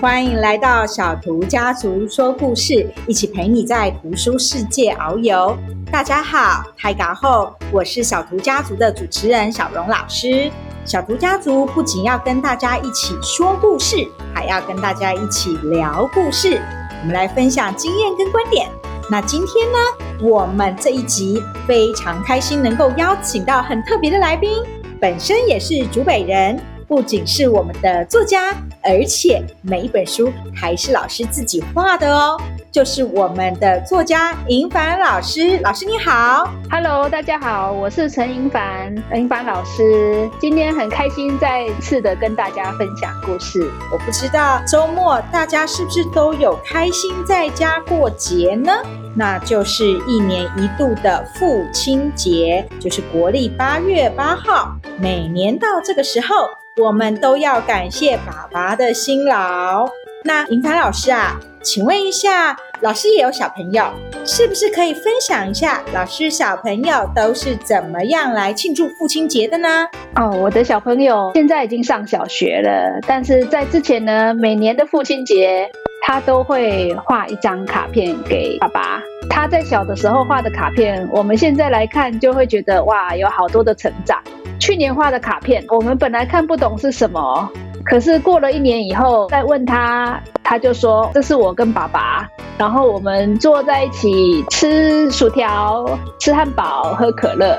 欢迎来到小图家族说故事，一起陪你在图书世界遨游。大家好，嗨嘎后，我是小图家族的主持人小荣老师。小图家族不仅要跟大家一起说故事，还要跟大家一起聊故事。我们来分享经验跟观点。那今天呢，我们这一集非常开心，能够邀请到很特别的来宾，本身也是竹北人，不仅是我们的作家，而且每一本书还是老师自己画的哦。就是我们的作家银凡老师，老师你好，Hello，大家好，我是陈银凡，银凡老师，今天很开心再次的跟大家分享故事。我不知道周末大家是不是都有开心在家过节呢？那就是一年一度的父亲节，就是国历八月八号。每年到这个时候，我们都要感谢爸爸的辛劳。那盈帆老师啊，请问一下，老师也有小朋友，是不是可以分享一下老师小朋友都是怎么样来庆祝父亲节的呢？哦，我的小朋友现在已经上小学了，但是在之前呢，每年的父亲节，他都会画一张卡片给爸爸。他在小的时候画的卡片，我们现在来看就会觉得哇，有好多的成长。去年画的卡片，我们本来看不懂是什么。可是过了一年以后，再问他，他就说这是我跟爸爸，然后我们坐在一起吃薯条、吃汉堡、喝可乐。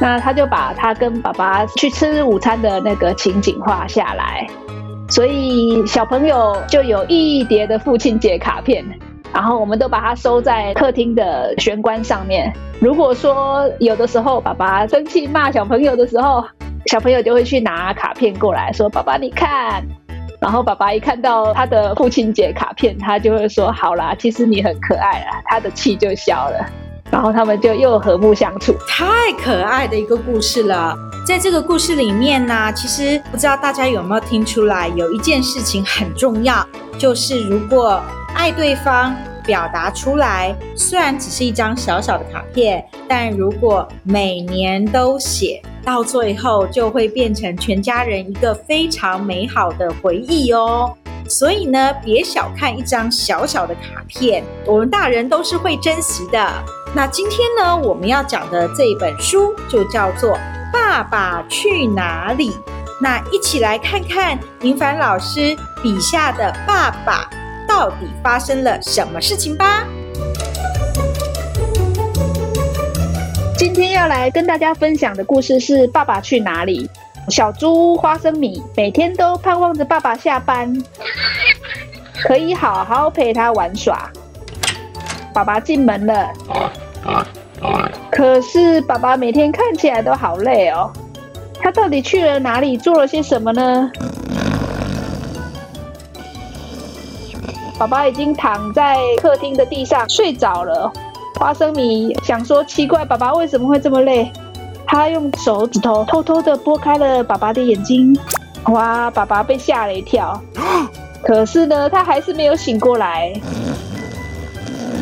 那他就把他跟爸爸去吃午餐的那个情景画下来，所以小朋友就有一叠的父亲节卡片，然后我们都把它收在客厅的玄关上面。如果说有的时候爸爸生气骂小朋友的时候，小朋友就会去拿卡片过来说：“爸爸，你看。”然后爸爸一看到他的父亲节卡片，他就会说：“好啦，其实你很可爱啦。”他的气就消了，然后他们就又和睦相处。太可爱的一个故事了。在这个故事里面呢，其实不知道大家有没有听出来，有一件事情很重要，就是如果爱对方，表达出来，虽然只是一张小小的卡片，但如果每年都写，到最后就会变成全家人一个非常美好的回忆哦。所以呢，别小看一张小小的卡片，我们大人都是会珍惜的。那今天呢，我们要讲的这本书就叫做《爸爸去哪里》。那一起来看看林凡老师笔下的爸爸。到底发生了什么事情吧？今天要来跟大家分享的故事是《爸爸去哪里》。小猪花生米每天都盼望着爸爸下班，可以好好陪他玩耍。爸爸进门了，可是爸爸每天看起来都好累哦。他到底去了哪里？做了些什么呢？爸爸已经躺在客厅的地上睡着了。花生米想说奇怪，爸爸为什么会这么累？他用手指头偷偷的拨开了爸爸的眼睛。哇，爸爸被吓了一跳。可是呢，他还是没有醒过来。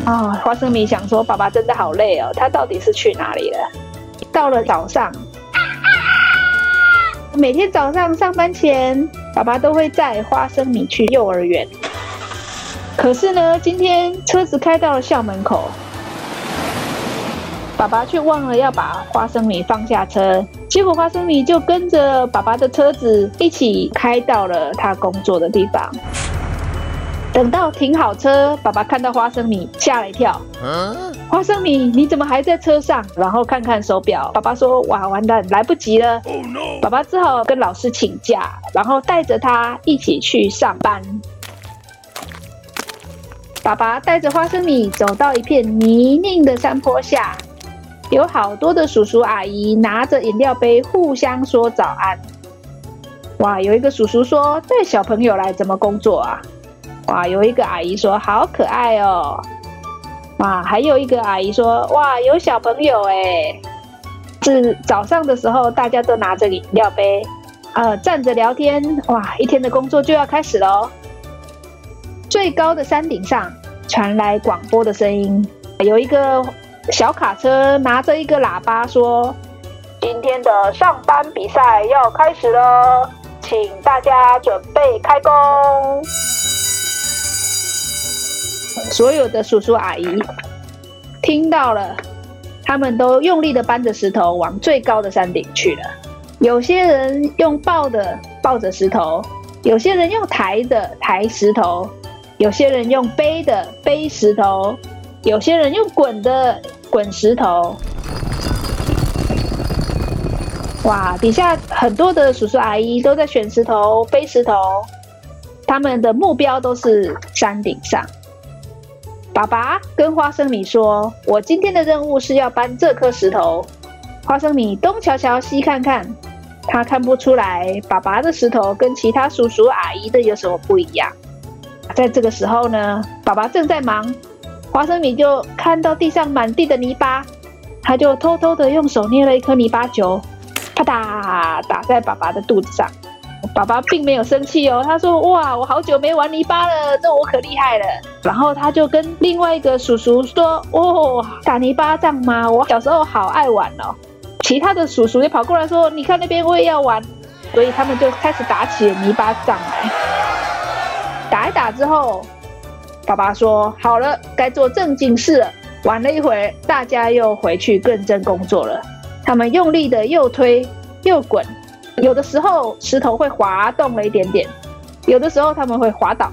啊、哦，花生米想说，爸爸真的好累哦。他到底是去哪里了？到了早上，每天早上上班前，爸爸都会载花生米去幼儿园。可是呢，今天车子开到了校门口，爸爸却忘了要把花生米放下车，结果花生米就跟着爸爸的车子一起开到了他工作的地方。等到停好车，爸爸看到花生米，吓了一跳。花生米，你怎么还在车上？然后看看手表，爸爸说：“哇，完蛋，来不及了。”爸爸只好跟老师请假，然后带着他一起去上班。爸爸带着花生米走到一片泥泞的山坡下，有好多的叔叔阿姨拿着饮料杯互相说早安。哇，有一个叔叔说带小朋友来怎么工作啊？哇，有一个阿姨说好可爱哦。哇，还有一个阿姨说哇，有小朋友哎。是早上的时候，大家都拿着饮料杯，呃，站着聊天。哇，一天的工作就要开始喽。最高的山顶上传来广播的声音，有一个小卡车拿着一个喇叭说：“今天的上班比赛要开始了，请大家准备开工。”所有的叔叔阿姨听到了，他们都用力的搬着石头往最高的山顶去了。有些人用抱的抱着石头，有些人用抬的抬石头，有些人用背的背石头，有些人用滚的滚石头。哇，底下很多的叔叔阿姨都在选石头、背石头，他们的目标都是山顶上。爸爸跟花生米说：“我今天的任务是要搬这颗石头。”花生米东瞧瞧，西看看，他看不出来爸爸的石头跟其他叔叔阿姨的有什么不一样。在这个时候呢，爸爸正在忙，花生米就看到地上满地的泥巴，他就偷偷的用手捏了一颗泥巴球。啪嗒，打在爸爸的肚子上。爸爸并没有生气哦，他说：“哇，我好久没玩泥巴了，这我可厉害了。”然后他就跟另外一个叔叔说：“哦，打泥巴仗吗？我小时候好爱玩哦。”其他的叔叔也跑过来说：“你看那边，我也要玩。”所以他们就开始打起了泥巴仗来。打一打之后，爸爸说：“好了，该做正经事了。”玩了一会儿，大家又回去认真工作了。他们用力的又推又滚，有的时候石头会滑动了一点点，有的时候他们会滑倒。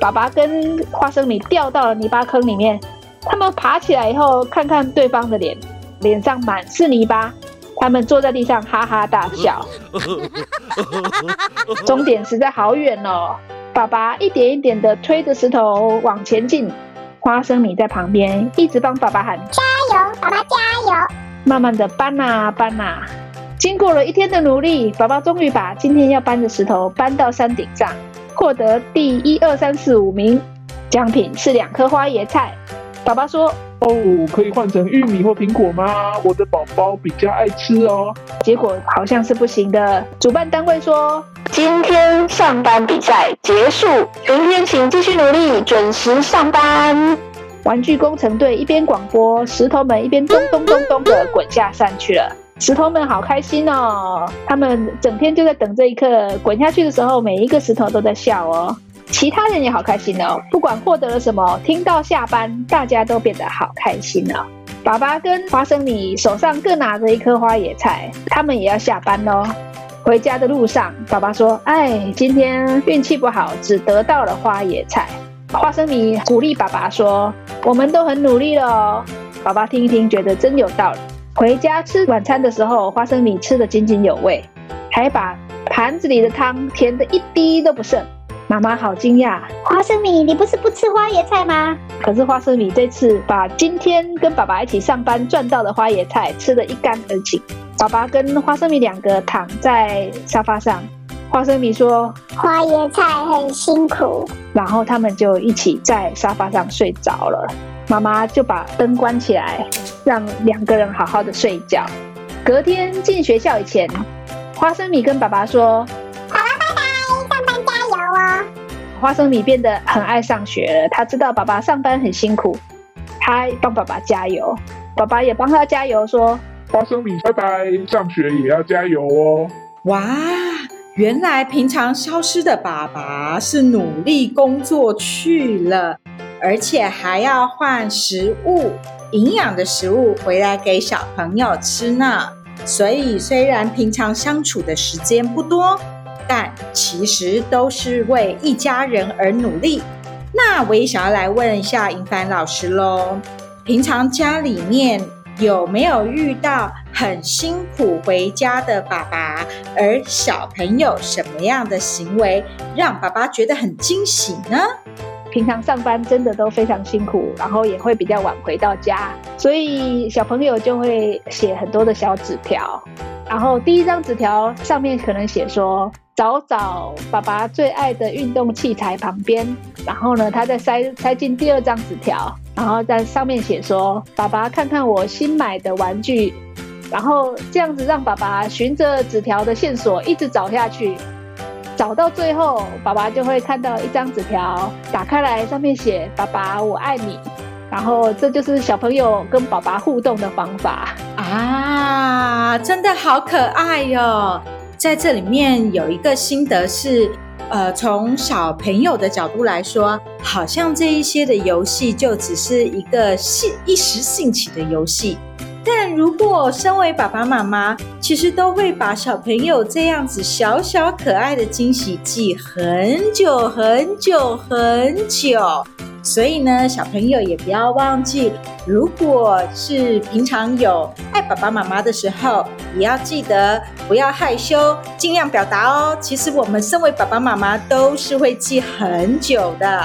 爸爸跟花生米掉到了泥巴坑里面，他们爬起来以后看看对方的脸，脸上满是泥巴，他们坐在地上哈哈大笑。终点实在好远哦，爸爸一点一点的推着石头往前进，花生米在旁边一直帮爸爸喊加油，爸爸加油。慢慢的搬啊搬啊，经过了一天的努力，爸爸终于把今天要搬的石头搬到山顶上，获得第一二三四五名，奖品是两颗花椰菜。爸爸说：“哦，可以换成玉米或苹果吗？我的宝宝比较爱吃哦。”结果好像是不行的。主办单位说：“今天上班比赛结束，明天请继续努力，准时上班。”玩具工程队一边广播，石头们一边咚咚咚咚的滚下山去了。石头们好开心哦，他们整天就在等这一刻。滚下去的时候，每一个石头都在笑哦。其他人也好开心哦，不管获得了什么，听到下班，大家都变得好开心哦。爸爸跟花生米手上各拿着一颗花野菜，他们也要下班喽。回家的路上，爸爸说：“哎，今天运气不好，只得到了花野菜。”花生米鼓励爸爸说：“我们都很努力了。”爸爸听一听，觉得真有道理。回家吃晚餐的时候，花生米吃得津津有味，还把盘子里的汤填得一滴都不剩。妈妈好惊讶，花生米，你不是不吃花椰菜吗？可是花生米这次把今天跟爸爸一起上班赚到的花椰菜吃得一干二净。爸爸跟花生米两个躺在沙发上。花生米说：“花椰菜很辛苦。”然后他们就一起在沙发上睡着了。妈妈就把灯关起来，让两个人好好的睡觉。隔天进学校以前，花生米跟爸爸说：“花生米变得很爱上学了。他知道爸爸上班很辛苦，他帮爸爸加油，爸爸也帮他加油，说：“花生米，拜拜，上学也要加油哦。”哇！原来平常消失的爸爸是努力工作去了，而且还要换食物，营养的食物回来给小朋友吃呢。所以虽然平常相处的时间不多，但其实都是为一家人而努力。那我也想要来问一下银帆老师喽，平常家里面，有没有遇到很辛苦回家的爸爸？而小朋友什么样的行为让爸爸觉得很惊喜呢？平常上班真的都非常辛苦，然后也会比较晚回到家，所以小朋友就会写很多的小纸条。然后第一张纸条上面可能写说：“找找爸爸最爱的运动器材旁边。”然后呢，他再塞塞进第二张纸条。然后在上面写说：“爸爸，看看我新买的玩具。”然后这样子让爸爸循着纸条的线索一直找下去，找到最后，爸爸就会看到一张纸条，打开来，上面写：“爸爸，我爱你。”然后这就是小朋友跟爸爸互动的方法啊，真的好可爱哟！在这里面有一个心得是。呃，从小朋友的角度来说，好像这一些的游戏就只是一个兴一时兴起的游戏。但如果身为爸爸妈妈，其实都会把小朋友这样子小小可爱的惊喜记很久很久很久。所以呢，小朋友也不要忘记，如果是平常有爱爸爸妈妈的时候，也要记得不要害羞，尽量表达哦。其实我们身为爸爸妈妈都是会记很久的。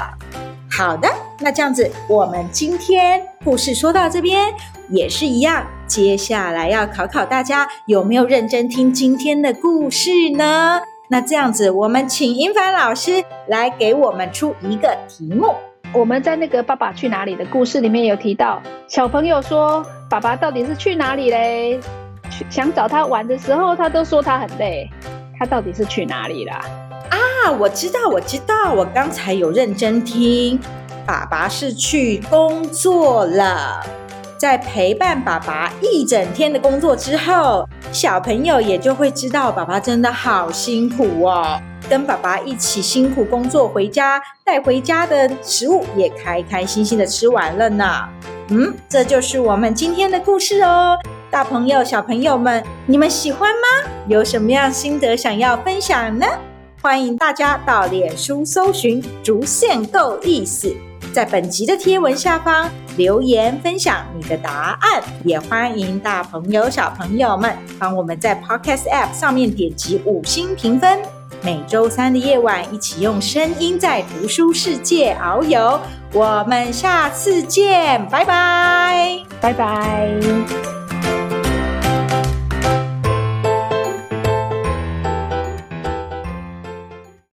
好的，那这样子，我们今天故事说到这边也是一样。接下来要考考大家有没有认真听今天的故事呢？那这样子，我们请英凡老师来给我们出一个题目。我们在那个《爸爸去哪里》的故事里面有提到，小朋友说：“爸爸到底是去哪里嘞？”想找他玩的时候，他都说他很累。他到底是去哪里啦？啊，我知道，我知道，我刚才有认真听，爸爸是去工作了。在陪伴爸爸一整天的工作之后，小朋友也就会知道爸爸真的好辛苦哦。跟爸爸一起辛苦工作回家，带回家的食物也开开心心的吃完了呢。嗯，这就是我们今天的故事哦。大朋友、小朋友们，你们喜欢吗？有什么样心得想要分享呢？欢迎大家到脸书搜寻“竹县够意思”，在本集的贴文下方留言分享你的答案。也欢迎大朋友、小朋友们帮我们在 Podcast App 上面点击五星评分。每周三的夜晚，一起用声音在读书世界遨游。我们下次见，拜拜，拜拜。